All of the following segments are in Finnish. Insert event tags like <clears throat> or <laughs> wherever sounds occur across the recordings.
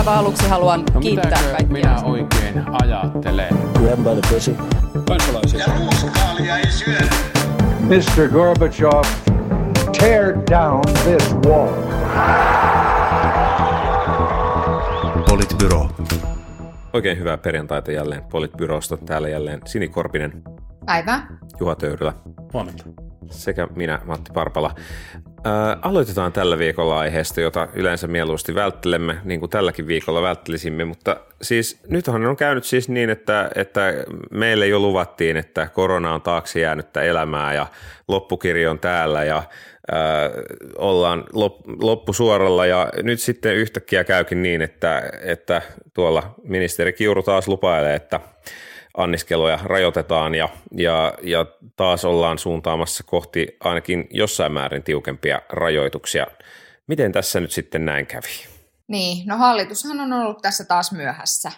aivan aluksi haluan No kiittää kaikkia. minä oikein ajattelen? Grab by the pussy. kansalaisia. Ja ruuskaalia ei syödä. Mr. Gorbachev, tear down this wall. Politbyro. Oikein hyvää perjantaita jälleen Politbyrosta. Täällä jälleen Sini Korpinen, Päivää. Juha Töyrylä Huomenta. sekä minä, Matti Parpala. Ää, aloitetaan tällä viikolla aiheesta, jota yleensä mieluusti välttelemme, niin kuin tälläkin viikolla välttelisimme, mutta siis nythän on käynyt siis niin, että, että meille jo luvattiin, että korona on taakse jäänyttä elämää ja loppukirja on täällä ja ää, ollaan lop, loppusuoralla ja nyt sitten yhtäkkiä käykin niin, että, että tuolla ministeri Kiuru taas lupailee, että anniskeluja rajoitetaan ja, ja, ja taas ollaan suuntaamassa kohti ainakin jossain määrin tiukempia rajoituksia. Miten tässä nyt sitten näin kävi? Niin, no hallitushan on ollut tässä taas myöhässä.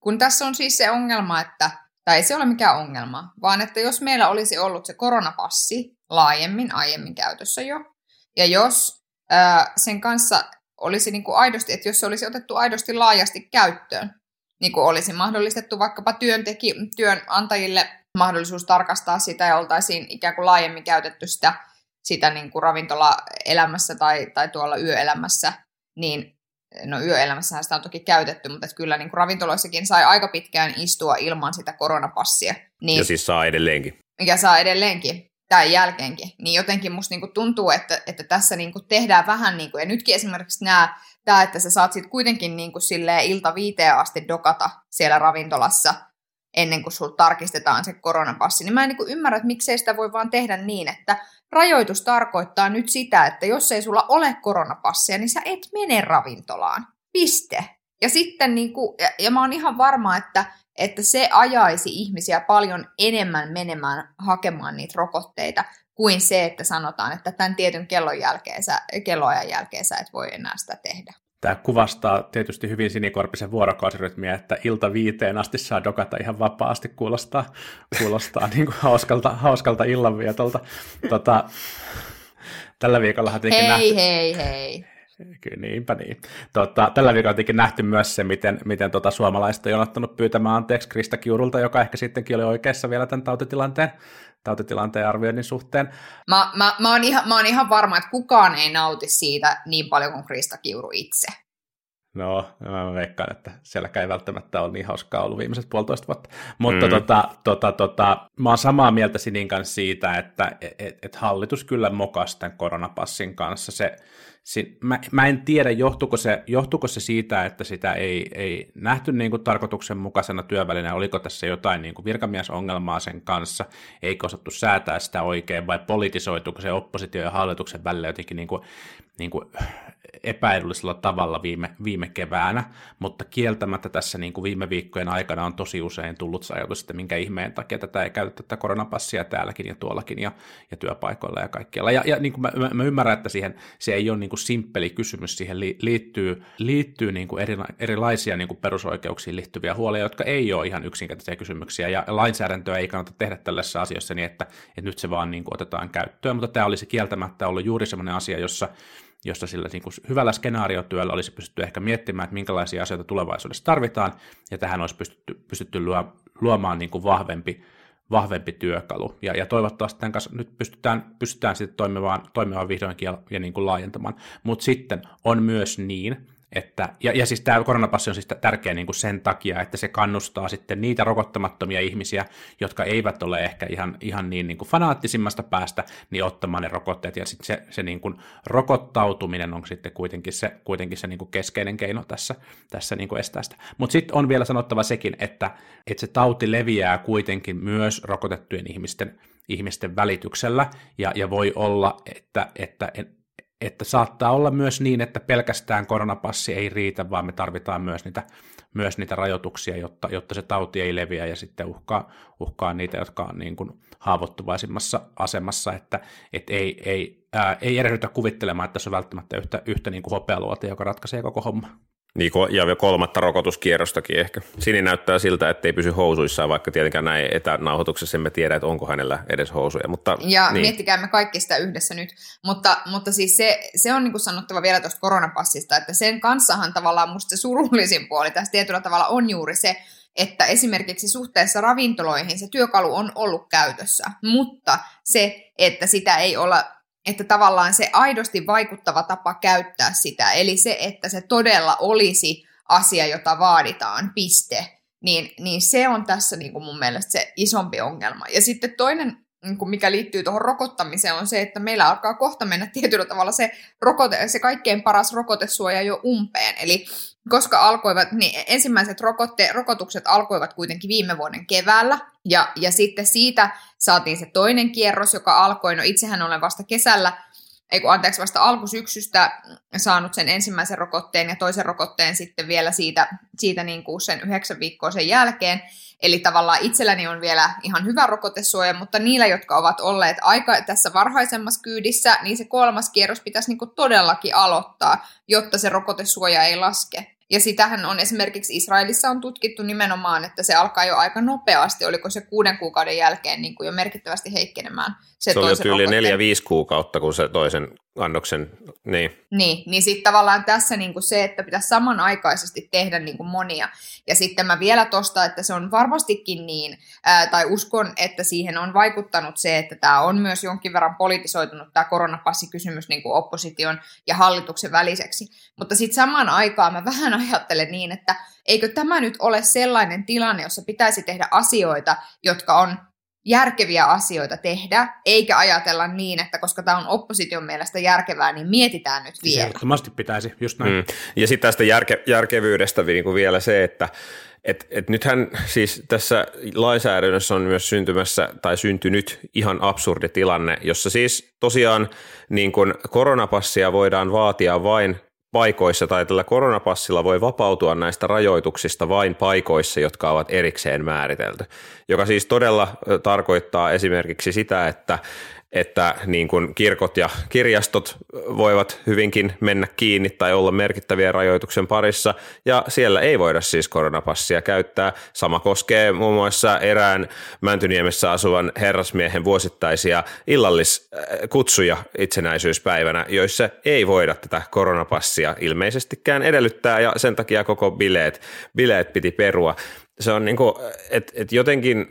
Kun tässä on siis se ongelma, että, tai ei se ole mikään ongelma, vaan että jos meillä olisi ollut se koronapassi laajemmin aiemmin käytössä jo, ja jos ää, sen kanssa olisi niin kuin aidosti, että jos se olisi otettu aidosti laajasti käyttöön, niin kuin olisi mahdollistettu vaikkapa työnteki, työnantajille mahdollisuus tarkastaa sitä ja oltaisiin ikään kuin laajemmin käytetty sitä, sitä niin kuin ravintolaelämässä tai, tai tuolla yöelämässä, niin no yöelämässähän sitä on toki käytetty, mutta että kyllä niin kuin ravintoloissakin sai aika pitkään istua ilman sitä koronapassia. Niin, Ja siis saa edelleenkin. mikä saa edelleenkin tämän jälkeenkin, niin jotenkin musta niinku tuntuu, että, että tässä niinku tehdään vähän, niinku, ja nytkin esimerkiksi nämä, tämä, että sä saat sit kuitenkin niinku ilta viiteen asti dokata siellä ravintolassa, ennen kuin sulla tarkistetaan se koronapassi, niin mä en niinku ymmärrä, että miksei sitä voi vaan tehdä niin, että rajoitus tarkoittaa nyt sitä, että jos ei sulla ole koronapassia, niin sä et mene ravintolaan. Piste. Ja sitten, niinku, ja, ja mä oon ihan varma, että että se ajaisi ihmisiä paljon enemmän menemään hakemaan niitä rokotteita kuin se, että sanotaan, että tämän tietyn kellon jälkeen sä, kelloajan jälkeen sä et voi enää sitä tehdä. Tämä kuvastaa tietysti hyvin sinikorpisen vuorokausirytmiä, että ilta viiteen asti saa dokata ihan vapaasti, kuulostaa, kuulostaa <laughs> niin kuin hauskalta, hauskalta illanvietolta. Tota, tällä viikolla Hei, tietenkin nähty, hei, hei. Kyllä, niinpä niin. Tota, tällä viikolla on nähty myös se, miten, miten tota, suomalaiset on ottanut pyytämään anteeksi Krista Kiurulta, joka ehkä sittenkin oli oikeassa vielä tämän tautitilanteen, tautitilanteen arvioinnin suhteen. Mä, mä, mä, oon ihan, mä oon ihan varma, että kukaan ei nauti siitä niin paljon kuin Krista Kiuru itse. No, mä veikkaan, että sielläkään ei välttämättä ole niin hauskaa ollut viimeiset puolitoista vuotta. Mutta Mm. tota, tota, tota, mä oon samaa mieltä Sinin kanssa siitä, että et, et hallitus kyllä mokasi tämän koronapassin kanssa. Se, si, mä, mä en tiedä, johtuuko se, johtuuko se siitä, että sitä ei, ei nähty niin kuin tarkoituksenmukaisena työvälineenä, oliko tässä jotain niin kuin virkamiesongelmaa sen kanssa, eikö osattu säätää sitä oikein, vai politisoituuko se oppositio ja hallituksen välillä jotenkin niin kuin, niin kuin epäedullisella tavalla viime, viime keväänä, mutta kieltämättä tässä niin kuin viime viikkojen aikana on tosi usein tullut se ajatus, että minkä ihmeen takia tätä ei käytetä tätä koronapassia täälläkin ja tuollakin ja, ja työpaikoilla ja kaikkialla. Ja, ja niin kuin mä, mä, mä ymmärrän, että siihen se ei ole niin kuin simppeli kysymys, siihen li, liittyy, liittyy niin kuin eri, erilaisia niin kuin perusoikeuksiin liittyviä huolia, jotka ei ole ihan yksinkertaisia kysymyksiä, ja lainsäädäntöä ei kannata tehdä tällaisessa asiassa niin, että, että nyt se vaan niin kuin otetaan käyttöön, mutta tämä olisi kieltämättä ollut juuri sellainen asia, jossa josta sillä niin kuin hyvällä skenaariotyöllä olisi pystytty ehkä miettimään, että minkälaisia asioita tulevaisuudessa tarvitaan, ja tähän olisi pystytty, pystytty luo, luomaan niin kuin vahvempi, vahvempi työkalu. Ja, ja toivottavasti tämän kanssa nyt pystytään, pystytään sitten toimimaan, toimimaan vihdoinkin ja, ja niin kuin laajentamaan. Mutta sitten on myös niin, että, ja, ja siis tämä koronapassi on siis tärkeä niin kuin sen takia, että se kannustaa sitten niitä rokottamattomia ihmisiä, jotka eivät ole ehkä ihan, ihan niin, niin kuin fanaattisimmasta päästä, niin ottamaan ne rokotteet, ja sitten se, se niin kuin rokottautuminen on sitten kuitenkin se, kuitenkin se niin kuin keskeinen keino tässä, tässä niin kuin estää sitä. Mutta sitten on vielä sanottava sekin, että, että se tauti leviää kuitenkin myös rokotettujen ihmisten, ihmisten välityksellä, ja, ja voi olla, että, että että saattaa olla myös niin, että pelkästään koronapassi ei riitä, vaan me tarvitaan myös niitä, myös niitä rajoituksia, jotta, jotta se tauti ei leviä ja sitten uhkaa, uhkaa niitä, jotka on niin kuin haavoittuvaisimmassa asemassa, että et ei, ei, ää, ei erehdytä kuvittelemaan, että se on välttämättä yhtä, yhtä niin kuin hopealuote, joka ratkaisee koko homma. Niin, ja kolmatta rokotuskierrostakin ehkä. Sini näyttää siltä, että ei pysy housuissaan, vaikka tietenkään näin etänauhoituksessa emme tiedä, että onko hänellä edes housuja. Mutta, ja niin. miettikäämme kaikki sitä yhdessä nyt. Mutta, mutta siis se, se on niin kuin sanottava vielä tuosta koronapassista, että sen kanssahan tavallaan musta se surullisin puoli tässä tietyllä tavalla on juuri se, että esimerkiksi suhteessa ravintoloihin se työkalu on ollut käytössä, mutta se, että sitä ei olla että tavallaan se aidosti vaikuttava tapa käyttää sitä, eli se, että se todella olisi asia, jota vaaditaan, piste, niin, niin se on tässä niin kuin mun mielestä se isompi ongelma. Ja sitten toinen, niin kuin mikä liittyy tuohon rokottamiseen, on se, että meillä alkaa kohta mennä <laughs> tietyllä tavalla se, rokote, se kaikkein paras rokotesuoja jo umpeen. Eli koska alkoivat, niin ensimmäiset rokotte, rokotukset alkoivat kuitenkin viime vuoden keväällä, ja, ja sitten siitä saatiin se toinen kierros, joka alkoi, no itsehän olen vasta kesällä, ei kun anteeksi, vasta alkusyksystä saanut sen ensimmäisen rokotteen ja toisen rokotteen sitten vielä siitä, siitä niin kuin sen yhdeksän viikkoa sen jälkeen. Eli tavallaan itselläni on vielä ihan hyvä rokotesuoja, mutta niillä, jotka ovat olleet aika tässä varhaisemmassa kyydissä, niin se kolmas kierros pitäisi niin kuin todellakin aloittaa, jotta se rokotesuoja ei laske. Ja sitähän on esimerkiksi Israelissa on tutkittu nimenomaan, että se alkaa jo aika nopeasti, oliko se kuuden kuukauden jälkeen niin kuin jo merkittävästi heikkenemään. Se, se oli jo tyyli neljä, viisi kuukautta, kun se toisen annoksen, niin. Niin, niin sitten tavallaan tässä niin kuin se, että pitäisi samanaikaisesti tehdä niin kuin monia. Ja sitten mä vielä tosta, että se on varmastikin niin, ää, tai uskon, että siihen on vaikuttanut se, että tämä on myös jonkin verran politisoitunut tämä koronapassikysymys niin kuin opposition ja hallituksen väliseksi. Mutta sitten samaan aikaan mä vähän <laughs> ajattelen niin, että eikö tämä nyt ole sellainen tilanne, jossa pitäisi tehdä asioita, jotka on järkeviä asioita tehdä, eikä ajatella niin, että koska tämä on opposition mielestä järkevää, niin mietitään nyt vielä. Ehdottomasti pitäisi, just näin. Mm. Ja sitten tästä järke, järkevyydestä niin vielä se, että et, et nythän siis tässä lainsäädännössä on myös syntymässä tai syntynyt ihan absurdi tilanne, jossa siis tosiaan niin kun koronapassia voidaan vaatia vain paikoissa tai tällä koronapassilla voi vapautua näistä rajoituksista vain paikoissa, jotka ovat erikseen määritelty, joka siis todella tarkoittaa esimerkiksi sitä, että että niin kuin kirkot ja kirjastot voivat hyvinkin mennä kiinni tai olla merkittäviä rajoituksen parissa, ja siellä ei voida siis koronapassia käyttää. Sama koskee muun muassa erään Mäntyniemessä asuvan herrasmiehen vuosittaisia illalliskutsuja itsenäisyyspäivänä, joissa ei voida tätä koronapassia ilmeisestikään edellyttää, ja sen takia koko bileet, bileet piti perua se on niin kuin, että et jotenkin,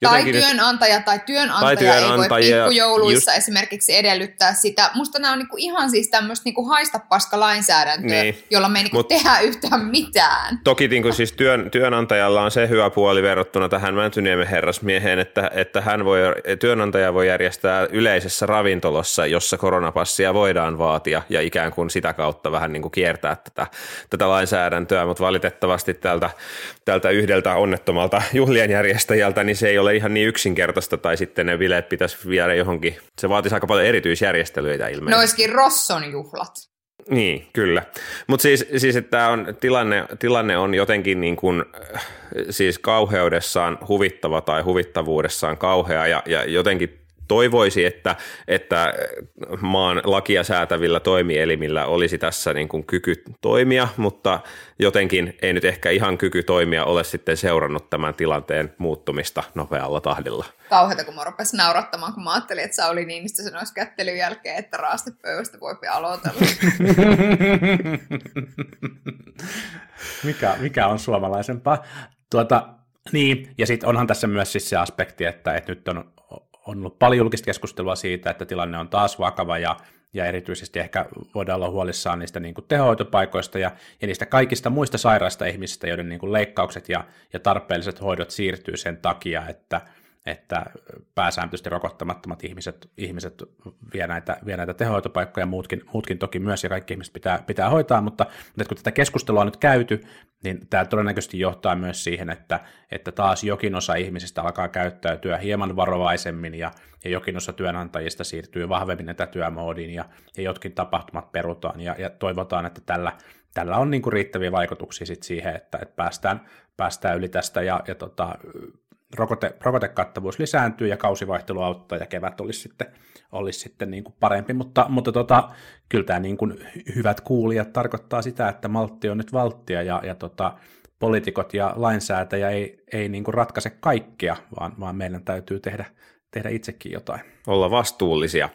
tai työnantaja tai työnantaja, tai työnantaja ei voi pikkujouluissa just... esimerkiksi edellyttää sitä. Musta nämä on niinku ihan siis tämmöistä niinku haista paska lainsäädäntöä, niin. jolla me ei niinku Mut, tehdä yhtään mitään. Toki niinku siis työn, työnantajalla on se hyvä puoli verrattuna tähän Mäntyniemen herrasmieheen, että, että hän voi, työnantaja voi järjestää yleisessä ravintolassa, jossa koronapassia voidaan vaatia ja ikään kuin sitä kautta vähän niin kuin kiertää tätä, tätä lainsäädäntöä, mutta valitettavasti tältä, tältä yhdeltä onnettomalta <laughs> juhlien järjestäjältä, niin se ei ole ihan niin yksinkertaista, tai sitten ne bileet pitäisi viedä johonkin. Se vaatisi aika paljon erityisjärjestelyitä ilmeisesti. No olisikin Rosson juhlat. Niin, kyllä. Mutta siis, siis että on, tilanne, tilanne on jotenkin niin kuin, siis kauheudessaan huvittava tai huvittavuudessaan kauhea ja, ja jotenkin toivoisi, että, että maan lakia säätävillä toimielimillä olisi tässä niin kuin kyky toimia, mutta jotenkin ei nyt ehkä ihan kyky toimia ole sitten seurannut tämän tilanteen muuttumista nopealla tahdilla. Kauheata, kun mä rupesin naurattamaan, kun mä ajattelin, että Sauli Niinistö sanoisi kättelyn jälkeen, että raastepöydästä voi aloitella. <laughs> mikä, mikä on suomalaisempaa? Tuota, niin, ja sitten onhan tässä myös siis se aspekti, että, että nyt on on ollut paljon julkista keskustelua siitä, että tilanne on taas vakava ja, ja erityisesti ehkä voidaan olla huolissaan niistä niin kuin tehohoitopaikoista ja, ja niistä kaikista muista sairaista ihmisistä, joiden niin kuin leikkaukset ja, ja tarpeelliset hoidot siirtyy sen takia, että, että pääsääntöisesti rokottamattomat ihmiset, ihmiset vie, näitä, vie näitä tehohoitopaikkoja, muutkin, muutkin toki myös, ja kaikki ihmiset pitää, pitää hoitaa, mutta, mutta kun tätä keskustelua on nyt käyty, niin tämä todennäköisesti johtaa myös siihen, että, että taas jokin osa ihmisistä alkaa käyttäytyä hieman varovaisemmin, ja, ja jokin osa työnantajista siirtyy vahvemmin etätyömoodiin, ja, ja jotkin tapahtumat perutaan, ja, ja toivotaan, että tällä, tällä on niin kuin riittäviä vaikutuksia sit siihen, että, että päästään, päästään yli tästä, ja, ja tota, rokote, rokotekattavuus lisääntyy ja kausivaihtelu auttaa ja kevät olisi sitten, olisi sitten niin kuin parempi, mutta, mutta tota, kyllä tämä niin kuin hyvät kuulijat tarkoittaa sitä, että maltti on nyt valttia ja, ja tota, poliitikot ja lainsäätäjä ei, ei niin kuin ratkaise kaikkea, vaan, vaan meidän täytyy tehdä, tehdä itsekin jotain. Olla vastuullisia.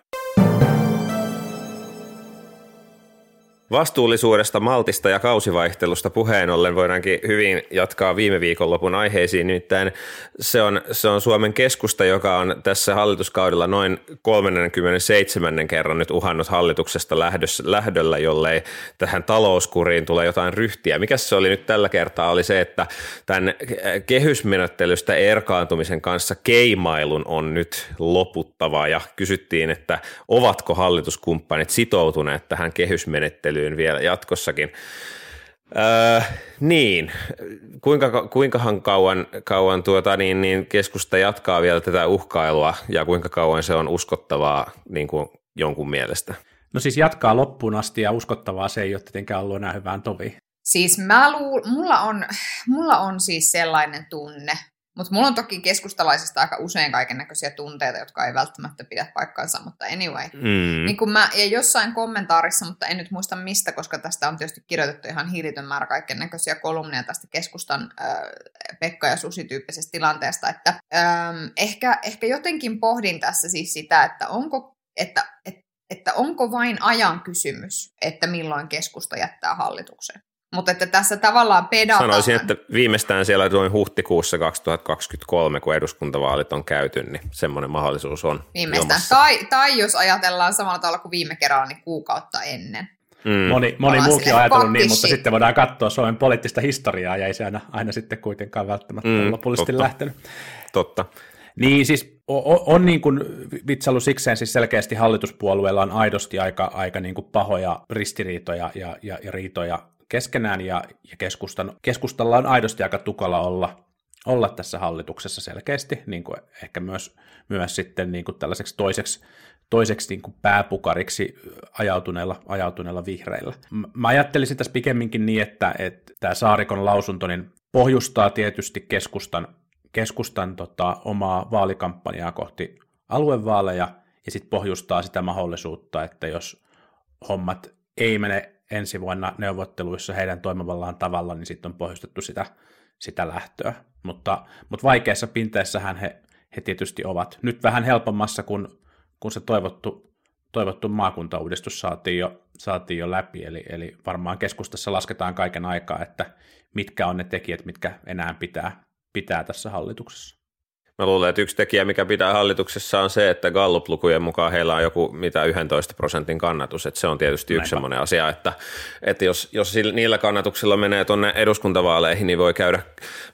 Vastuullisuudesta, maltista ja kausivaihtelusta puheen ollen voidaankin hyvin jatkaa viime viikonlopun aiheisiin. Nimittäin se on, se on Suomen keskusta, joka on tässä hallituskaudella noin 37. kerran nyt uhannut hallituksesta lähdössä, lähdöllä, jollei tähän talouskuriin tule jotain ryhtiä. Mikä se oli nyt tällä kertaa oli se, että tämän kehysmenettelystä erkaantumisen kanssa keimailun on nyt loputtava ja kysyttiin, että ovatko hallituskumppanit sitoutuneet tähän kehysmenettelyyn käsittelyyn vielä jatkossakin. Öö, niin, kuinka, kuinkahan kauan, kauan tuota, niin, niin keskusta jatkaa vielä tätä uhkailua ja kuinka kauan se on uskottavaa niin kuin jonkun mielestä? No siis jatkaa loppuun asti ja uskottavaa se ei ole tietenkään ollut enää hyvään tovi. Siis mä luul, mulla, on, mulla on siis sellainen tunne, mutta mulla on toki keskustalaisista aika usein kaiken näköisiä tunteita, jotka ei välttämättä pidä paikkaansa, mutta anyway. Mm. Niin kun mä, ja jossain kommentaarissa, mutta en nyt muista mistä, koska tästä on tietysti kirjoitettu ihan hiiritön määrä kaiken näköisiä kolumneja tästä keskustan äh, Pekka ja Susi tyyppisestä tilanteesta, että ähm, ehkä, ehkä jotenkin pohdin tässä siis sitä, että onko, että, että, että onko vain ajan kysymys, että milloin keskusta jättää hallituksen. Mutta että tässä tavallaan pedataan. Sanoisin, että viimeistään siellä noin huhtikuussa 2023, kun eduskuntavaalit on käyty, niin semmoinen mahdollisuus on Viimeistään. Tai, tai jos ajatellaan samalla tavalla kuin viime kerralla, niin kuukautta ennen. Mm. Moni, moni muukin on ajatellut niin, mutta sitten voidaan katsoa Suomen poliittista historiaa, ja ei se aina, aina sitten kuitenkaan välttämättä mm, lopullisesti totta. lähtenyt. Totta. Niin siis on, on niin kuin vitsaillut sikseen siis selkeästi hallituspuolueella on aidosti aika, aika niin kuin pahoja ristiriitoja ja, ja, ja riitoja keskenään ja, ja keskustan, keskustalla on aidosti aika tukala olla, olla tässä hallituksessa selkeästi, niin kuin ehkä myös, myös sitten niin kuin tällaiseksi toiseksi, toiseksi niin kuin pääpukariksi ajautuneella, ajautuneella vihreillä. Mä ajattelisin tässä pikemminkin niin, että, että tämä Saarikon lausunto niin pohjustaa tietysti keskustan, keskustan tota, omaa vaalikampanjaa kohti aluevaaleja ja sitten pohjustaa sitä mahdollisuutta, että jos hommat ei mene ensi vuonna neuvotteluissa heidän toimivallaan tavalla, niin sitten on pohjustettu sitä, sitä lähtöä. Mutta, mutta vaikeassa pinteessähän he, he tietysti ovat. Nyt vähän helpommassa, kun, kun se toivottu, toivottu maakuntauudistus saatiin jo, saatiin jo läpi, eli, eli varmaan keskustassa lasketaan kaiken aikaa, että mitkä on ne tekijät, mitkä enää pitää, pitää tässä hallituksessa. Mä luulen, että yksi tekijä, mikä pitää hallituksessa on se, että Gallup-lukujen mukaan heillä on joku mitä 11 prosentin kannatus, että se on tietysti yksi sellainen asia, että, että jos, jos niillä kannatuksilla menee tuonne eduskuntavaaleihin, niin voi käydä,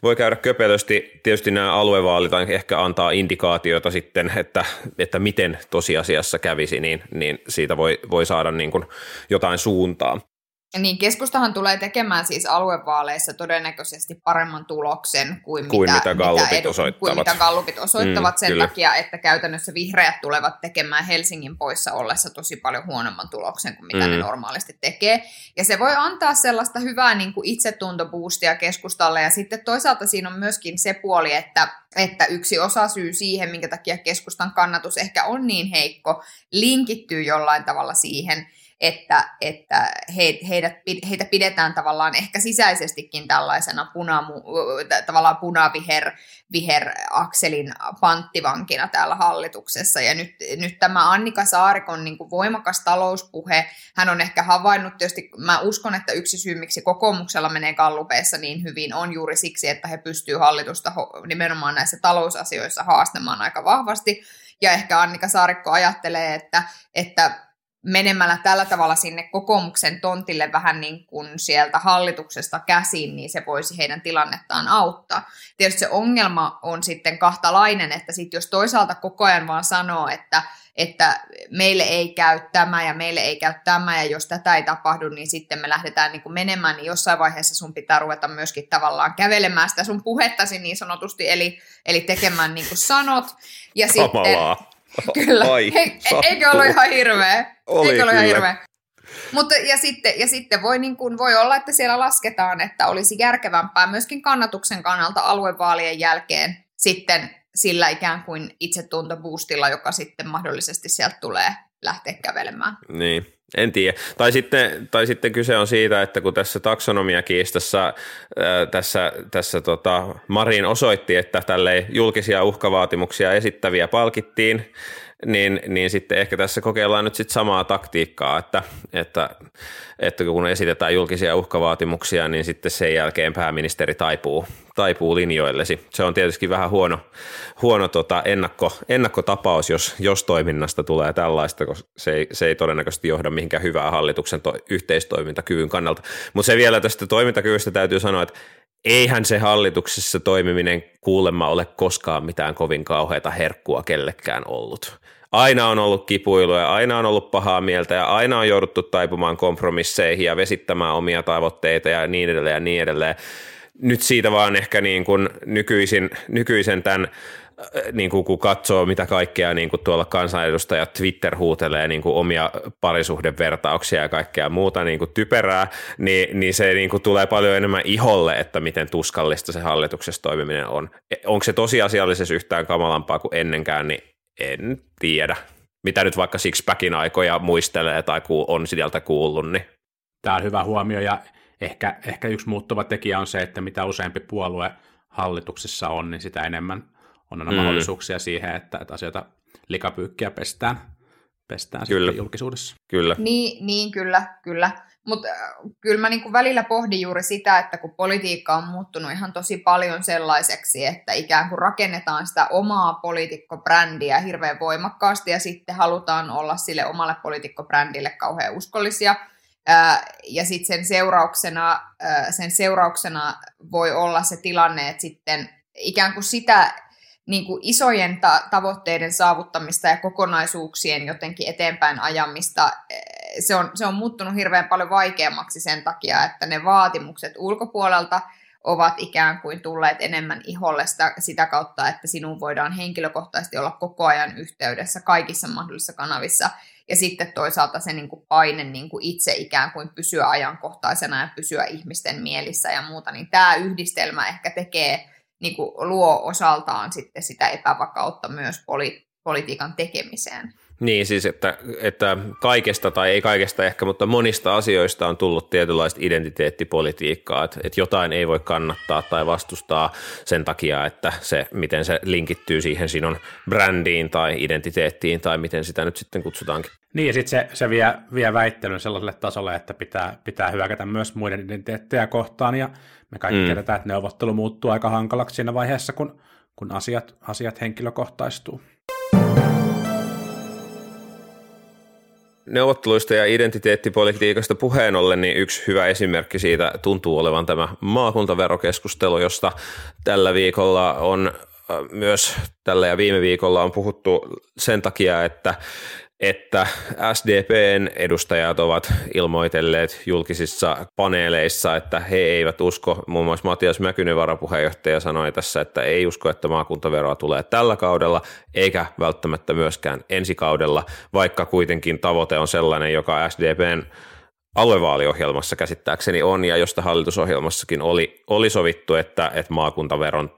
voi käydä köpelösti. Tietysti nämä aluevaalit ehkä antaa indikaatioita sitten, että, että miten tosiasiassa kävisi, niin, niin siitä voi, voi saada niin kuin jotain suuntaa. Niin, keskustahan tulee tekemään siis aluevaaleissa todennäköisesti paremman tuloksen kuin, kuin mitä, mitä gallupit mitä edu, osoittavat. Kuin mitä gallupit osoittavat mm, sen kyllä. takia, että käytännössä vihreät tulevat tekemään Helsingin poissa ollessa tosi paljon huonomman tuloksen kuin mitä mm. ne normaalisti tekee. Ja se voi antaa sellaista hyvää niin kuin itsetuntoboostia keskustalle ja sitten toisaalta siinä on myöskin se puoli, että, että yksi osa syy siihen, minkä takia keskustan kannatus ehkä on niin heikko, linkittyy jollain tavalla siihen, että, että he, heidät, heitä pidetään tavallaan ehkä sisäisestikin tällaisena punamu, tavallaan punaviher viher akselin panttivankina täällä hallituksessa. Ja nyt, nyt tämä Annika Saarikon niin kuin voimakas talouspuhe, hän on ehkä havainnut tietysti, mä uskon, että yksi syy, miksi kokoomuksella menee kallupeissa niin hyvin, on juuri siksi, että he pystyvät hallitusta nimenomaan näissä talousasioissa haastamaan aika vahvasti. Ja ehkä Annika Saarikko ajattelee, että, että menemällä tällä tavalla sinne kokoomuksen tontille vähän niin kuin sieltä hallituksesta käsin, niin se voisi heidän tilannettaan auttaa. Tietysti se ongelma on sitten kahtalainen, että sitten jos toisaalta koko ajan vaan sanoo, että, että meille ei käy tämä ja meille ei käy tämä ja jos tätä ei tapahdu, niin sitten me lähdetään niin kuin menemään, niin jossain vaiheessa sun pitää ruveta myöskin tavallaan kävelemään sitä sun puhettasi niin sanotusti, eli, eli tekemään niin kuin sanot. Ja Kamalaa. sitten, Kyllä. Ai, He, eikö ollut ihan hirveä? Oli eikö ollut ihan hirveä? Mutta, ja, sitten, ja sitten voi, niin kuin, voi olla, että siellä lasketaan, että olisi järkevämpää myöskin kannatuksen kannalta aluevaalien jälkeen sitten sillä ikään kuin itsetuntoboostilla, joka sitten mahdollisesti sieltä tulee lähteä kävelemään. Niin, en tiedä. Tai sitten, tai sitten kyse on siitä, että kun tässä taksonomiakiistassa ää, tässä, tässä tota, Marin osoitti, että tälle julkisia uhkavaatimuksia esittäviä palkittiin, niin, niin sitten ehkä tässä kokeillaan nyt sitten samaa taktiikkaa, että, että, että kun esitetään julkisia uhkavaatimuksia, niin sitten sen jälkeen pääministeri taipuu, taipuu linjoillesi. Se on tietysti vähän huono, huono tota ennakko, ennakkotapaus, jos, jos toiminnasta tulee tällaista, koska se ei, se ei todennäköisesti johda mihinkään hyvää hallituksen to, yhteistoimintakyvyn kannalta. Mutta se vielä tästä toimintakyvystä täytyy sanoa, että eihän se hallituksessa toimiminen kuulemma ole koskaan mitään kovin kauheita herkkua kellekään ollut. Aina on ollut kipuiluja, aina on ollut pahaa mieltä ja aina on jouduttu taipumaan kompromisseihin ja vesittämään omia tavoitteita ja niin edelleen ja niin edelleen. Nyt siitä vaan ehkä niin kuin nykyisin, nykyisen tämän niin kuin kun katsoo, mitä kaikkea niin kuin tuolla kansanedustajat Twitter huutelee niin kuin omia parisuhdevertauksia ja kaikkea muuta niin kuin typerää, niin, niin se niin kuin tulee paljon enemmän iholle, että miten tuskallista se hallituksessa toimiminen on. E, onko se tosiasiallisesti yhtään kamalampaa kuin ennenkään, niin en tiedä. Mitä nyt vaikka Sixpackin aikoja muistelee tai on sieltä kuullut, niin Tämä on hyvä huomio ja ehkä, ehkä yksi muuttuva tekijä on se, että mitä useampi puolue hallituksessa on, niin sitä enemmän on aina mm. mahdollisuuksia siihen, että, että asioita likapyykkiä pestään, pestään Kyllä. sitten julkisuudessa. kyllä. Niin, niin kyllä, kyllä. Mutta äh, kyllä mä niinku välillä pohdin juuri sitä, että kun politiikka on muuttunut ihan tosi paljon sellaiseksi, että ikään kuin rakennetaan sitä omaa poliitikkobrändiä hirveän voimakkaasti ja sitten halutaan olla sille omalle poliitikkobrändille kauhean uskollisia. Ää, ja sitten sen seurauksena, ää, sen seurauksena voi olla se tilanne, että sitten ikään kuin sitä niin kuin isojen ta- tavoitteiden saavuttamista ja kokonaisuuksien jotenkin eteenpäin ajamista, eh, se on, se on muuttunut hirveän paljon vaikeammaksi sen takia, että ne vaatimukset ulkopuolelta ovat ikään kuin tulleet enemmän iholle sitä, sitä kautta, että sinun voidaan henkilökohtaisesti olla koko ajan yhteydessä kaikissa mahdollisissa kanavissa. Ja sitten toisaalta se niin kuin paine niin kuin itse ikään kuin pysyä ajankohtaisena ja pysyä ihmisten mielissä ja muuta, niin tämä yhdistelmä ehkä tekee niin kuin luo osaltaan sitten sitä epävakautta myös poli- politiikan tekemiseen. Niin siis, että, että kaikesta tai ei kaikesta ehkä, mutta monista asioista on tullut tietynlaista identiteettipolitiikkaa, että, että jotain ei voi kannattaa tai vastustaa sen takia, että se, miten se linkittyy siihen sinun brändiin tai identiteettiin tai miten sitä nyt sitten kutsutaankin. Niin, ja sitten se, se vie, vie väittelyn sellaiselle tasolle, että pitää, pitää hyökätä myös muiden identiteettejä kohtaan, ja me kaikki mm. tiedetään, että neuvottelu muuttuu aika hankalaksi siinä vaiheessa, kun, kun asiat, asiat henkilökohtaistuu. Neuvotteluista ja identiteettipolitiikasta puheen ollen, niin yksi hyvä esimerkki siitä tuntuu olevan tämä maakuntaverokeskustelu, josta tällä viikolla on äh, myös tällä ja viime viikolla on puhuttu sen takia, että että SDPn edustajat ovat ilmoitelleet julkisissa paneeleissa, että he eivät usko, muun muassa Matias Mäkynen varapuheenjohtaja sanoi tässä, että ei usko, että maakuntaveroa tulee tällä kaudella, eikä välttämättä myöskään ensi kaudella, vaikka kuitenkin tavoite on sellainen, joka SDPn aluevaaliohjelmassa käsittääkseni on, ja josta hallitusohjelmassakin oli, oli sovittu, että, että maakuntaveron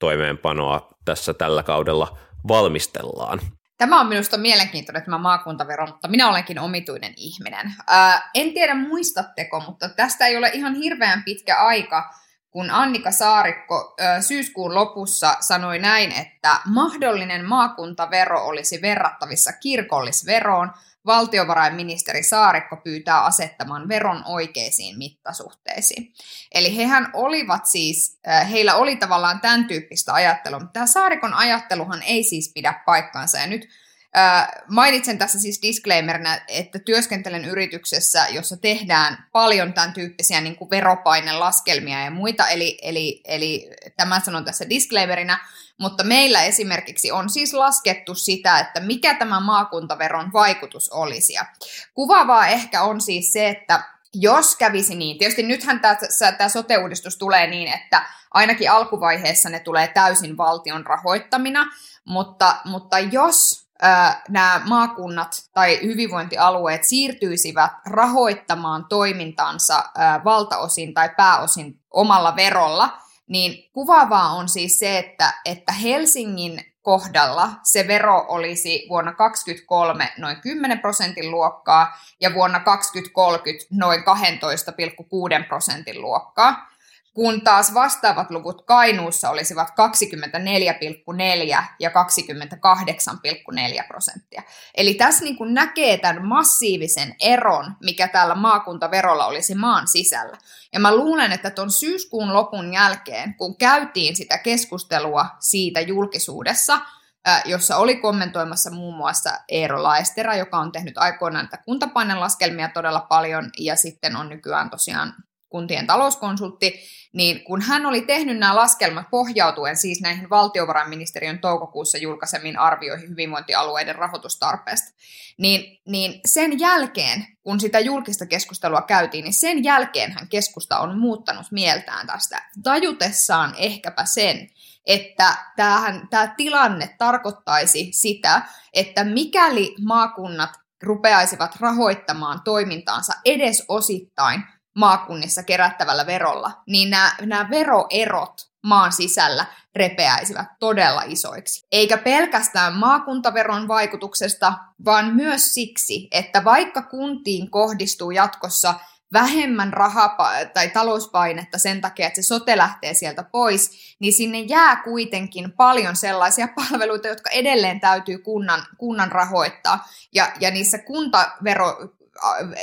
toimeenpanoa tässä tällä kaudella valmistellaan. Tämä on minusta mielenkiintoinen tämä maakuntavero, mutta minä olenkin omituinen ihminen. Ää, en tiedä muistatteko, mutta tästä ei ole ihan hirveän pitkä aika, kun Annika Saarikko ää, syyskuun lopussa sanoi näin, että mahdollinen maakuntavero olisi verrattavissa kirkollisveroon, valtiovarainministeri Saarikko pyytää asettamaan veron oikeisiin mittasuhteisiin. Eli hehän olivat siis, heillä oli tavallaan tämän tyyppistä ajattelua, mutta tämä Saarikon ajatteluhan ei siis pidä paikkaansa. Ja nyt mainitsen tässä siis disclaimerina, että työskentelen yrityksessä, jossa tehdään paljon tämän tyyppisiä niin kuin veropainelaskelmia ja muita, eli, eli, eli tämän sanon tässä disclaimerina, mutta meillä esimerkiksi on siis laskettu sitä, että mikä tämä maakuntaveron vaikutus olisi. Ja kuvaavaa ehkä on siis se, että jos kävisi niin, tietysti nythän tämä, sote-uudistus tulee niin, että ainakin alkuvaiheessa ne tulee täysin valtion rahoittamina, mutta, mutta jos nämä maakunnat tai hyvinvointialueet siirtyisivät rahoittamaan toimintansa valtaosin tai pääosin omalla verolla, niin kuvaavaa on siis se, että, että Helsingin kohdalla se vero olisi vuonna 2023 noin 10 prosentin luokkaa ja vuonna 2030 noin 12,6 prosentin luokkaa kun taas vastaavat luvut Kainuussa olisivat 24,4 ja 28,4 prosenttia. Eli tässä niin kuin näkee tämän massiivisen eron, mikä täällä maakuntaverolla olisi maan sisällä. Ja mä luulen, että tuon syyskuun lopun jälkeen, kun käytiin sitä keskustelua siitä julkisuudessa, jossa oli kommentoimassa muun muassa Eero Laestera, joka on tehnyt aikoinaan näitä kuntapainelaskelmia todella paljon ja sitten on nykyään tosiaan kuntien talouskonsultti, niin kun hän oli tehnyt nämä laskelmat pohjautuen siis näihin valtiovarainministeriön toukokuussa julkaisemiin arvioihin hyvinvointialueiden rahoitustarpeesta, niin, niin sen jälkeen, kun sitä julkista keskustelua käytiin, niin sen jälkeen hän keskusta on muuttanut mieltään tästä, tajutessaan ehkäpä sen, että tämähän, tämä tilanne tarkoittaisi sitä, että mikäli maakunnat rupeaisivat rahoittamaan toimintaansa edes osittain maakunnissa kerättävällä verolla, niin nämä, nämä veroerot maan sisällä repeäisivät todella isoiksi. Eikä pelkästään maakuntaveron vaikutuksesta, vaan myös siksi, että vaikka kuntiin kohdistuu jatkossa vähemmän rahapa- tai talouspainetta sen takia, että se sote lähtee sieltä pois, niin sinne jää kuitenkin paljon sellaisia <laughs> palveluita, jotka edelleen täytyy kunnan, kunnan rahoittaa. Ja, ja niissä kuntavero,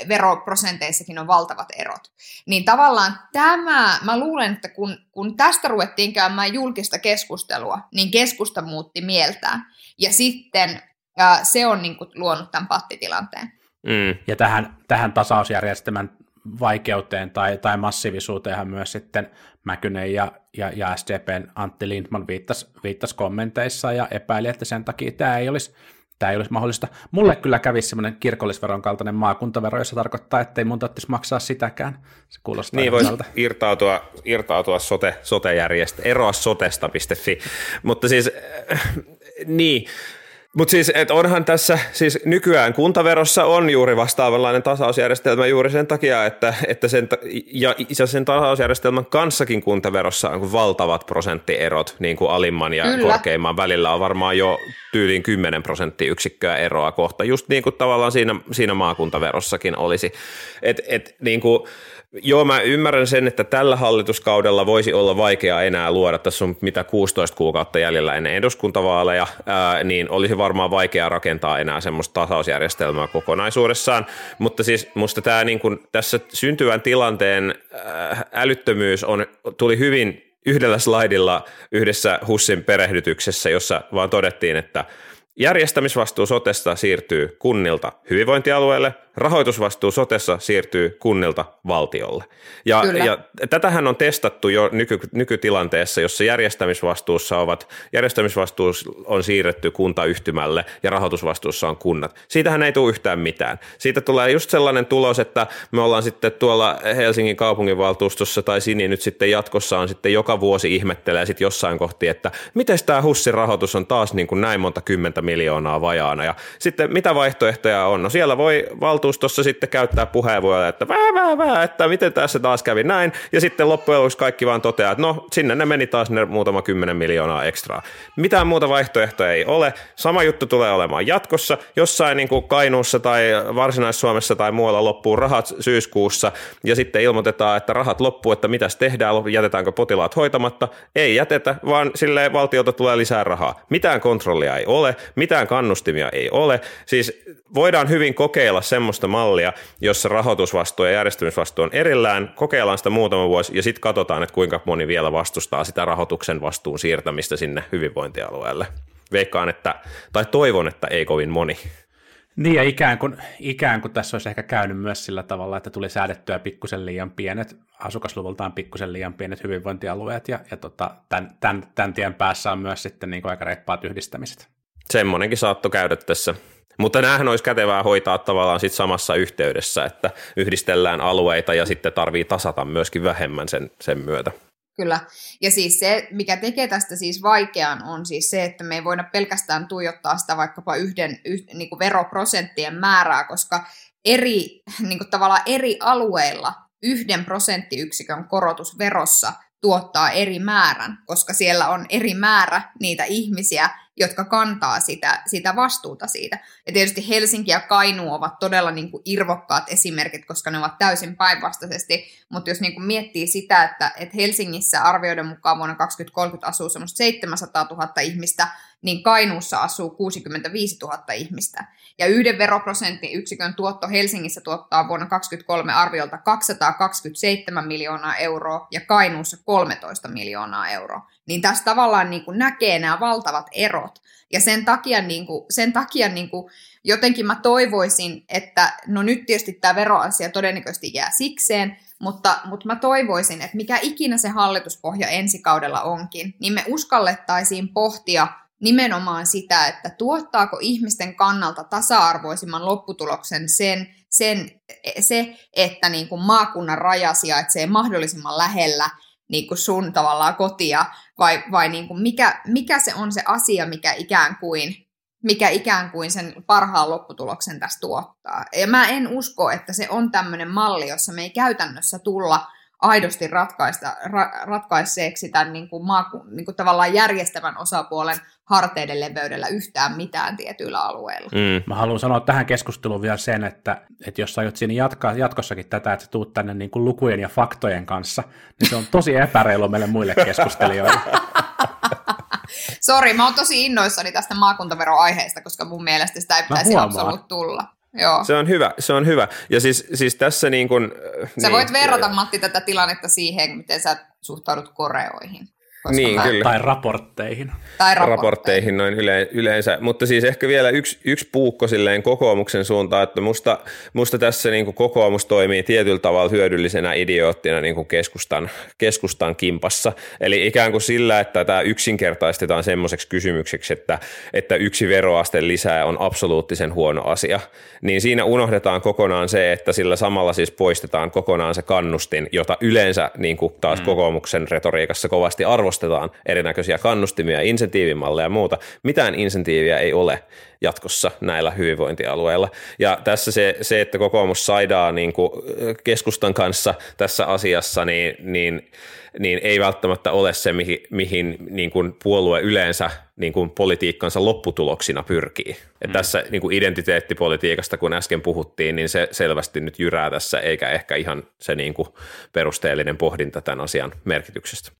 veroprosenteissakin on valtavat erot. Niin tavallaan tämä, mä luulen, että kun, kun tästä ruvettiin käymään julkista keskustelua, niin keskusta muutti mieltään. Ja sitten ää, se on niin kuin luonut tämän pattitilanteen. Mm. Ja tähän, tähän tasausjärjestelmän vaikeuteen tai, tai massiivisuuteenhan myös sitten Mäkynen ja, ja, ja SDPn Antti Lindman viittasi, viittasi kommenteissa ja epäili, että sen takia tämä ei olisi tämä ei olisi mahdollista. Mulle kyllä kävisi semmoinen kirkollisveron kaltainen maakuntavero, jossa tarkoittaa, että ei mun tarvitsisi maksaa sitäkään. Se kuulostaa Niin voisi irtautua, irtautua sote, sote-järjestä, eroa sotesta.fi. Mutta siis, äh, niin, mutta siis, et onhan tässä, siis nykyään kuntaverossa on juuri vastaavanlainen tasausjärjestelmä juuri sen takia, että, että sen, ja, ja sen tasausjärjestelmän kanssakin kuntaverossa on valtavat prosenttierot niin kuin alimman ja Kyllä. korkeimman välillä on varmaan jo tyyliin 10 prosenttiyksikköä eroa kohta, just niin kuin tavallaan siinä, siinä maakuntaverossakin olisi. Et, et, niin kuin, Joo, mä ymmärrän sen, että tällä hallituskaudella voisi olla vaikea enää luoda, tässä on mitä 16 kuukautta jäljellä ennen eduskuntavaaleja, ää, niin olisi varmaan vaikea rakentaa enää semmoista tasausjärjestelmää kokonaisuudessaan, mutta siis musta tämä niin kun, tässä syntyvän tilanteen ää, älyttömyys on, tuli hyvin yhdellä slaidilla yhdessä Hussin perehdytyksessä, jossa vaan todettiin, että Järjestämisvastuu sotesta siirtyy kunnilta hyvinvointialueelle, rahoitusvastuu sotessa siirtyy kunnilta valtiolle. Ja, ja tätähän on testattu jo nyky, nykytilanteessa, jossa järjestämisvastuussa ovat, järjestämisvastuus on siirretty kuntayhtymälle ja rahoitusvastuussa on kunnat. Siitähän ei tule yhtään mitään. Siitä tulee just sellainen tulos, että me ollaan sitten tuolla Helsingin kaupunginvaltuustossa tai Sini nyt sitten jatkossa on sitten joka vuosi ihmettelee sitten jossain kohti, että miten tämä Hussin rahoitus on taas niin kuin näin monta kymmentä miljoonaa vajaana. Ja sitten mitä vaihtoehtoja on? No siellä voi valtuustossa sitten käyttää puheenvuoroja, että vää, vää, vää, että miten tässä taas kävi näin. Ja sitten loppujen lopuksi kaikki vaan toteaa, että no sinne ne meni taas ne muutama kymmenen miljoonaa ekstraa. Mitään muuta vaihtoehtoja ei ole. Sama juttu tulee olemaan jatkossa. Jossain niin kuin Kainuussa tai Varsinais-Suomessa tai muualla loppuu rahat syyskuussa ja sitten ilmoitetaan, että rahat loppuu, että mitäs tehdään, jätetäänkö potilaat hoitamatta. Ei jätetä, vaan sille valtiolta tulee lisää rahaa. Mitään kontrollia ei ole, mitään kannustimia ei ole. Siis voidaan hyvin kokeilla semmoista mallia, jossa rahoitusvastuu ja järjestämisvastuu on erillään, kokeillaan sitä muutama vuosi ja sitten katsotaan, että kuinka moni vielä vastustaa sitä rahoituksen vastuun siirtämistä sinne hyvinvointialueelle. Veikkaan, että, tai toivon, että ei kovin moni. Niin ja ikään kuin, ikään kuin tässä olisi ehkä käynyt myös sillä tavalla, että tuli säädettyä pikkusen liian pienet, asukasluvultaan pikkusen liian pienet hyvinvointialueet ja, ja tota, tämän, tämän, tämän tien päässä on myös sitten niin aika reippaat yhdistämiset. Semmoinenkin saattoi käydä tässä. Mutta näähän olisi kätevää hoitaa tavallaan sit samassa yhteydessä, että yhdistellään alueita ja sitten tarvii tasata myöskin vähemmän sen, sen myötä. Kyllä. Ja siis se, mikä tekee tästä siis vaikean, on siis se, että me ei voida pelkästään tuijottaa sitä vaikkapa yhden yh, niin kuin veroprosenttien määrää, koska eri, niin kuin tavallaan eri alueilla yhden prosenttiyksikön korotus verossa tuottaa eri määrän, koska siellä on eri määrä niitä ihmisiä, jotka kantaa sitä, sitä vastuuta siitä. Ja tietysti Helsinki ja Kainuu ovat todella niin kuin irvokkaat esimerkit, koska ne ovat täysin päinvastaisesti, mutta jos niin kuin miettii sitä, että, että Helsingissä arvioiden mukaan vuonna 2030 asuu semmoista 700 000 ihmistä, niin Kainuussa asuu 65 000 ihmistä. Ja yhden veroprosentin yksikön tuotto Helsingissä tuottaa vuonna 2023 arviolta 227 miljoonaa euroa ja Kainuussa 13 miljoonaa euroa. Niin tässä tavallaan niin kuin näkee nämä valtavat erot. Ja sen takia, niin kuin, sen takia niin kuin, jotenkin mä toivoisin, että no nyt tietysti tämä veroasia todennäköisesti jää sikseen, mutta, mutta mä toivoisin, että mikä ikinä se hallituspohja ensi kaudella onkin, niin me uskallettaisiin pohtia nimenomaan sitä, että tuottaako ihmisten kannalta tasa-arvoisimman lopputuloksen sen, sen, se, että niin kuin maakunnan raja sijaitsee mahdollisimman lähellä niin kuin sun tavallaan kotia, vai, vai niin kuin mikä, mikä se on se asia, mikä ikään kuin mikä ikään kuin sen parhaan lopputuloksen tästä tuottaa. Ja mä en usko, että se on tämmöinen malli, jossa me ei käytännössä tulla aidosti ratkaista, ra, ratkaiseeksi tämän niin kuin maaku, niin kuin tavallaan järjestävän osapuolen harteiden leveydellä yhtään mitään tietyillä alueilla. Mm. Mä haluan sanoa tähän keskusteluun vielä sen, että, että jos sä aiot siinä jatkaa, jatkossakin tätä, että sä tuut tänne niin kuin lukujen ja faktojen kanssa, niin se on tosi epäreilu meille muille keskustelijoille. <laughs> Sori, mä oon tosi innoissani tästä maakuntaveroaiheesta, koska mun mielestä sitä ei pitäisi absoluut tulla. Joo. Se on hyvä, se on hyvä. Ja siis, siis tässä niin kuin... Sä niin, voit verrata, Matti, tätä tilannetta siihen, miten sä suhtaudut koreoihin. Niin, mä... kyllä. Tai raportteihin. Tai raportteihin, raportteihin noin yle, yleensä. Mutta siis ehkä vielä yksi, yksi puukko silleen kokoomuksen suuntaan, että musta, musta tässä niin kuin kokoomus toimii tietyllä tavalla hyödyllisenä idioottina niin kuin keskustan, keskustan kimpassa. Eli ikään kuin sillä, että tämä yksinkertaistetaan semmoiseksi kysymykseksi, että, että yksi veroaste lisää on absoluuttisen huono asia, niin siinä unohdetaan kokonaan se, että sillä samalla siis poistetaan kokonaan se kannustin, jota yleensä niin kuin taas mm. kokoomuksen retoriikassa kovasti arvostetaan arvostetaan erinäköisiä kannustimia, insentiivimalleja ja muuta. Mitään insentiiviä ei ole jatkossa näillä hyvinvointialueilla. Ja tässä se, se että kokoomus saidaa niin kuin keskustan kanssa tässä asiassa, niin, niin, niin ei välttämättä ole se, mihin, mihin niin kuin puolue yleensä niin kuin politiikkansa lopputuloksina pyrkii. Mm. tässä niin kuin identiteettipolitiikasta, kun äsken puhuttiin, niin se selvästi nyt jyrää tässä, eikä ehkä ihan se niin kuin perusteellinen pohdinta tämän asian merkityksestä.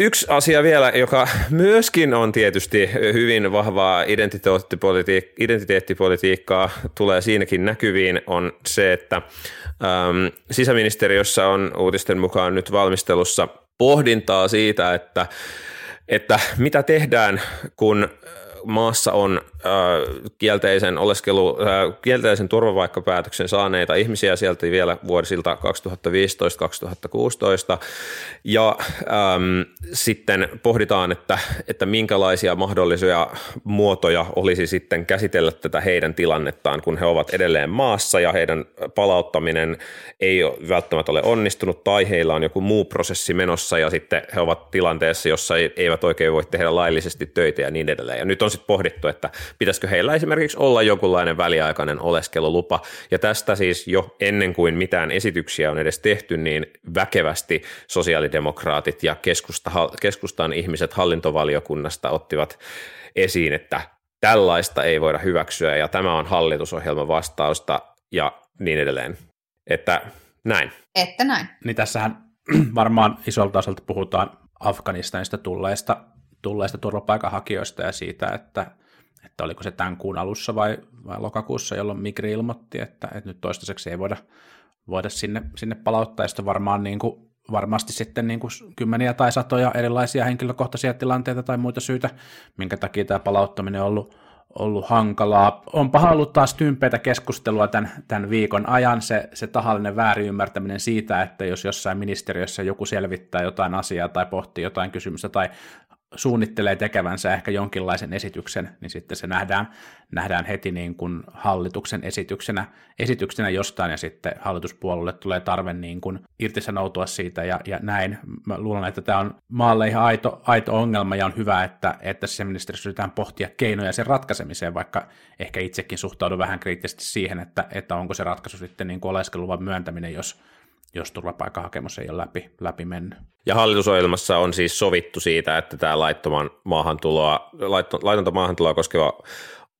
Yksi asia vielä, joka myöskin on tietysti hyvin vahvaa identiteettipolitiik- identiteettipolitiikkaa, tulee siinäkin näkyviin, on se, että äm, sisäministeriössä on uutisten mukaan nyt valmistelussa pohdintaa siitä, että, että mitä tehdään, kun maassa on kielteisen oleskelu, kielteisen turvapaikkapäätöksen saaneita ihmisiä sieltä vielä vuosilta 2015-2016 ja äm, sitten pohditaan, että, että minkälaisia mahdollisia muotoja olisi sitten käsitellä tätä heidän tilannettaan, kun he ovat edelleen maassa ja heidän palauttaminen ei välttämättä ole onnistunut tai heillä on joku muu prosessi menossa ja sitten he ovat tilanteessa, jossa eivät oikein voi tehdä laillisesti töitä ja niin edelleen. Ja nyt on sitten pohdittu, että pitäisikö heillä esimerkiksi olla jokinlainen väliaikainen oleskelulupa. Ja tästä siis jo ennen kuin mitään esityksiä on edes tehty, niin väkevästi sosiaalidemokraatit ja keskusta, keskustan ihmiset hallintovaliokunnasta ottivat esiin, että tällaista ei voida hyväksyä ja tämä on hallitusohjelman vastausta ja niin edelleen. Että näin. Että näin. Niin tässähän <clears throat> varmaan isolta osalta puhutaan Afganistanista tulleista, tulleista turvapaikanhakijoista ja siitä, että että oliko se tämän kuun alussa vai, vai lokakuussa, jolloin Migri ilmoitti, että, että nyt toistaiseksi ei voida, voida sinne, sinne palauttaa, ja varmaan niin kuin, varmasti sitten niin kuin kymmeniä tai satoja erilaisia henkilökohtaisia tilanteita tai muita syitä, minkä takia tämä palauttaminen on ollut, ollut hankalaa. On paha ollut taas tympeitä keskustelua tämän, tämän viikon ajan, se, se tahallinen väärinymmärtäminen siitä, että jos jossain ministeriössä joku selvittää jotain asiaa tai pohtii jotain kysymystä tai suunnittelee tekevänsä ehkä jonkinlaisen esityksen, niin sitten se nähdään, nähdään heti niin kuin hallituksen esityksenä, esityksenä jostain, ja sitten hallituspuolelle tulee tarve niin kuin irtisanoutua siitä, ja, ja näin. Mä luulen, että tämä on maalle ihan aito, aito ongelma, ja on hyvä, että, että se ministeriössä yritetään pohtia keinoja sen ratkaisemiseen, vaikka ehkä itsekin suhtaudun vähän kriittisesti siihen, että, että onko se ratkaisu sitten niin kuin oleskeluvan myöntäminen, jos jos turvapaikkahakemus ei ole läpi, läpi mennyt. Ja hallitusohjelmassa on siis sovittu siitä, että tämä laittoman maahantuloa, laitonta maahantuloa koskeva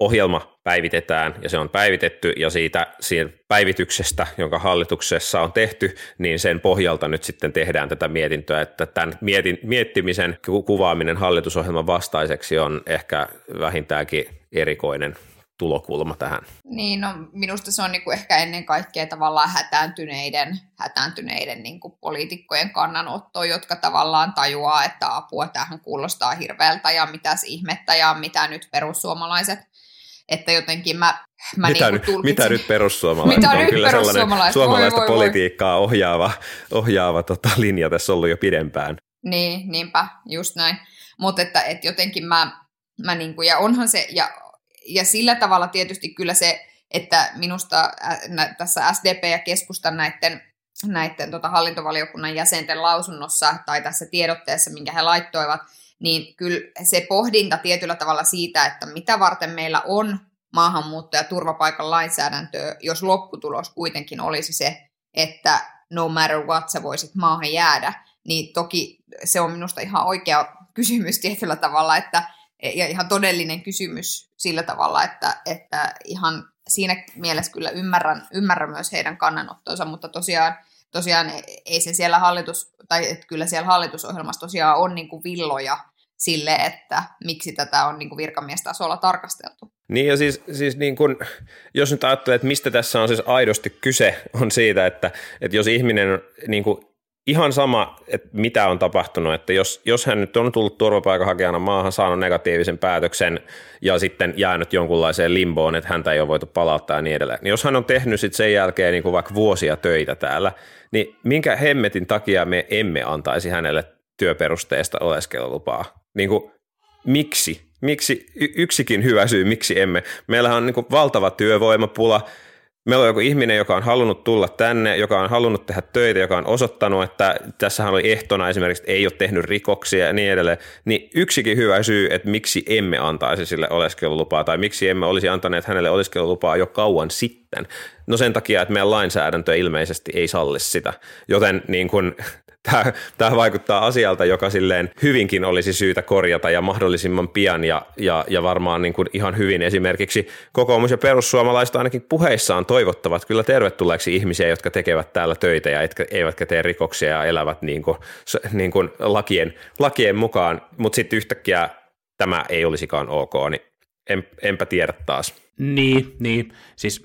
ohjelma päivitetään ja se on päivitetty ja siitä, siitä päivityksestä, jonka hallituksessa on tehty, niin sen pohjalta nyt sitten tehdään tätä mietintöä, että tämän mietin, miettimisen kuvaaminen hallitusohjelman vastaiseksi on ehkä vähintäänkin erikoinen tulokulma tähän. Niin, no minusta se on niinku ehkä ennen kaikkea tavallaan hätääntyneiden, hätääntyneiden niinku poliitikkojen kannanotto, jotka tavallaan tajuaa, että apua tähän kuulostaa hirveältä ja mitäs ihmettä ja mitä nyt perussuomalaiset että jotenkin mä, mä mitä, niin nyt, mitä nyt perussuomalaiset mitä on nyt kyllä sellainen suomalaista voi, voi, politiikkaa ohjaava, ohjaava tota, linja tässä ollut jo pidempään. Niin, niinpä, just näin. Mutta että, että jotenkin mä, mä niin kuin, ja onhan se, ja, ja sillä tavalla tietysti kyllä se, että minusta tässä SDP ja keskustan näiden, näiden tota, hallintovaliokunnan jäsenten lausunnossa tai tässä tiedotteessa, minkä he laittoivat, niin kyllä se pohdinta tietyllä tavalla siitä, että mitä varten meillä on maahanmuutto- ja turvapaikan lainsäädäntöä, jos lopputulos kuitenkin olisi se, että no matter what sä voisit maahan jäädä, niin toki se on minusta ihan oikea kysymys tietyllä tavalla, että, ja ihan todellinen kysymys sillä tavalla, että, että ihan siinä mielessä kyllä ymmärrän, ymmärrän myös heidän kannanottonsa, mutta tosiaan, tosiaan ei se siellä hallitus, tai että kyllä siellä hallitusohjelmassa tosiaan on niin kuin villoja sille, että miksi tätä on niin kuin virkamiestasolla tarkasteltu. Niin ja siis, siis niin kun, jos nyt ajattelee, että mistä tässä on siis aidosti kyse, on siitä, että, että jos ihminen niin kuin ihan sama, että mitä on tapahtunut, että jos, jos hän nyt on tullut turvapaikanhakijana maahan, saanut negatiivisen päätöksen ja sitten jäänyt jonkunlaiseen limboon, että häntä ei ole voitu palauttaa ja niin edelleen, niin jos hän on tehnyt sitten sen jälkeen niin kuin vaikka vuosia töitä täällä, niin minkä hemmetin takia me emme antaisi hänelle työperusteista oleskelulupaa? Niin kuin, miksi? Miksi yksikin hyvä syy, miksi emme? Meillähän on niin kuin valtava työvoimapula. Meillä on joku ihminen, joka on halunnut tulla tänne, joka on halunnut tehdä töitä, joka on osoittanut, että tässähän oli ehtona esimerkiksi, että ei ole tehnyt rikoksia ja niin edelleen. Niin yksikin hyvä syy, että miksi emme antaisi sille oleskelulupaa tai miksi emme olisi antaneet hänelle oleskelulupaa jo kauan sitten. No sen takia, että meidän lainsäädäntö ilmeisesti ei salli sitä. Joten niin kuin, tämä, tämä vaikuttaa asialta, joka silleen hyvinkin olisi syytä korjata ja mahdollisimman pian ja, ja, ja varmaan niin kuin ihan hyvin esimerkiksi kokoomus ja perussuomalaiset ainakin puheissaan toivottavat kyllä tervetulleeksi ihmisiä, jotka tekevät täällä töitä ja etkä, eivätkä tee rikoksia ja elävät niin kuin, niin kuin lakien, lakien mukaan, mutta sitten yhtäkkiä tämä ei olisikaan ok, niin en, enpä tiedä taas. Niin, niin. Siis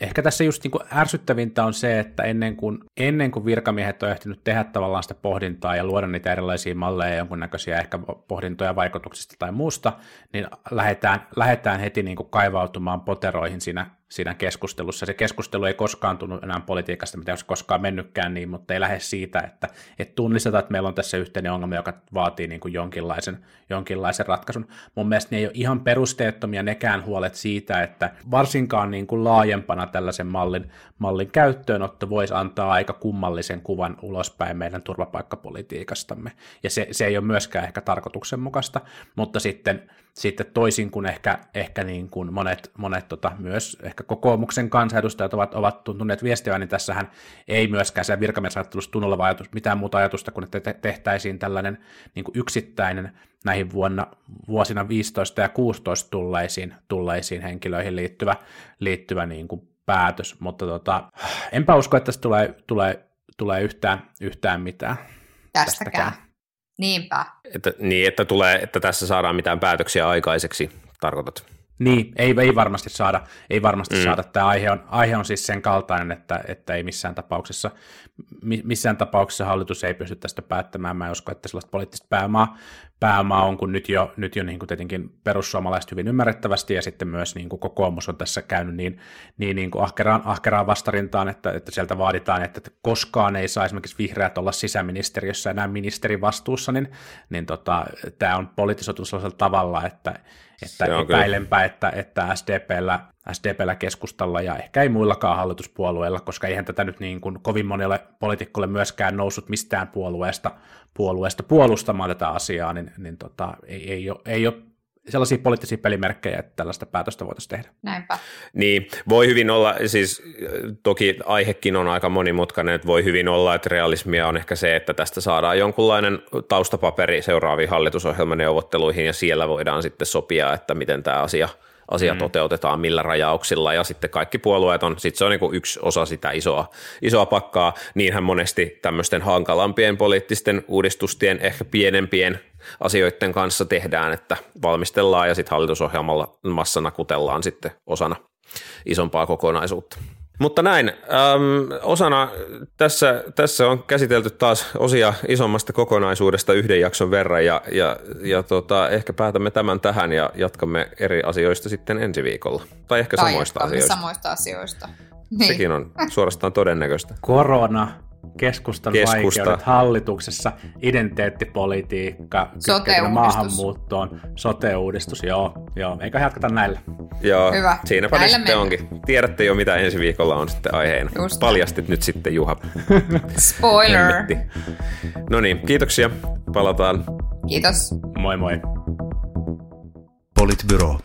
Ehkä tässä just niin kuin ärsyttävintä on se, että ennen kuin, ennen kuin virkamiehet on ehtinyt tehdä tavallaan sitä pohdintaa ja luoda niitä erilaisia malleja, jonkunnäköisiä ehkä pohdintoja vaikutuksista tai muusta, niin lähdetään, lähdetään heti niin kuin kaivautumaan poteroihin siinä siinä keskustelussa. Se keskustelu ei koskaan tunnu enää politiikasta, mitä olisi koskaan mennytkään niin, mutta ei lähde siitä, että, että tunnistetaan, että meillä on tässä yhteinen ongelma, joka vaatii niin kuin jonkinlaisen, jonkinlaisen ratkaisun. Mun mielestä ne ei ole ihan perusteettomia nekään huolet siitä, että varsinkaan niin kuin laajempana tällaisen mallin, mallin käyttöönotto voisi antaa aika kummallisen kuvan ulospäin meidän turvapaikkapolitiikastamme. Ja se, se ei ole myöskään ehkä tarkoituksenmukaista, mutta sitten sitten toisin kuin ehkä, ehkä niin kuin monet, monet tota, myös ehkä kokoomuksen kansanedustajat ovat, ovat tuntuneet viestiä, niin tässähän ei myöskään se virkamiesajattelussa tunnu olevan ajatus, mitään muuta ajatusta kuin että tehtäisiin tällainen niin kuin yksittäinen näihin vuonna, vuosina 15 ja 16 tulleisiin, tulleisiin henkilöihin liittyvä, liittyvä niin kuin päätös, mutta tota, enpä usko, että tästä tulee, tulee, tulee yhtään, yhtään mitään. Tästäkään. tästäkään. Niinpä. Että, niin, että, tulee, että tässä saadaan mitään päätöksiä aikaiseksi, tarkoitat? Niin, ei, ei varmasti saada. Ei varmasti mm. saada. Tämä aihe on, aihe on siis sen kaltainen, että, että ei missään tapauksessa, missään tapauksessa hallitus ei pysty tästä päättämään. Mä en usko, että sellaista poliittista pääomaa, pääomaa on, kun nyt jo, nyt jo niin kuin tietenkin perussuomalaiset hyvin ymmärrettävästi ja sitten myös niin kuin kokoomus on tässä käynyt niin, niin, niin kuin ahkeraan, ahkeraan vastarintaan, että, että sieltä vaaditaan, että koskaan ei saa esimerkiksi vihreät olla sisäministeriössä enää ministerin vastuussa, niin, niin tota, tämä on politisoitu sellaisella tavalla, että, että epäilenpä, että, että SDPllä, SDPllä keskustalla ja ehkä ei muillakaan hallituspuolueilla, koska eihän tätä nyt niin kuin kovin monelle poliitikolle myöskään noussut mistään puolueesta, puolueesta puolustamaan tätä asiaa, niin, niin tota, ei, ei, ole, ei ole sellaisia poliittisia pelimerkkejä, että tällaista päätöstä voitaisiin tehdä. Näinpä. Niin, voi hyvin olla, siis toki aihekin on aika monimutkainen, että voi hyvin olla, että realismia on ehkä se, että tästä saadaan jonkunlainen taustapaperi seuraaviin hallitusohjelmaneuvotteluihin ja siellä voidaan sitten sopia, että miten tämä asia – asia mm. toteutetaan, millä rajauksilla, ja sitten kaikki puolueet on, sitten se on niin yksi osa sitä isoa, isoa pakkaa, niinhän monesti tämmöisten hankalampien poliittisten uudistustien, ehkä pienempien asioiden kanssa tehdään, että valmistellaan ja sitten hallitusohjelmalla massana kutellaan sitten osana isompaa kokonaisuutta. Mutta näin, äm, osana tässä, tässä on käsitelty taas osia isommasta kokonaisuudesta yhden jakson verran ja, ja, ja tota, ehkä päätämme tämän tähän ja jatkamme eri asioista sitten ensi viikolla. Tai ehkä tai samoista asioista. samoista asioista. Niin. Sekin on suorastaan todennäköistä. Korona keskustan Keskusta. vaikeudet hallituksessa, identiteettipolitiikka, sote maahanmuuttoon, sote-uudistus, joo, joo. Eikä jatketa näillä. Joo, Hyvä. siinäpä näillä sitten mennä. onkin. Tiedätte jo, mitä ensi viikolla on sitten aiheena. Just Paljastit nyt sitten, Juha. Spoiler. no niin, kiitoksia. Palataan. Kiitos. Moi moi. Politbyro.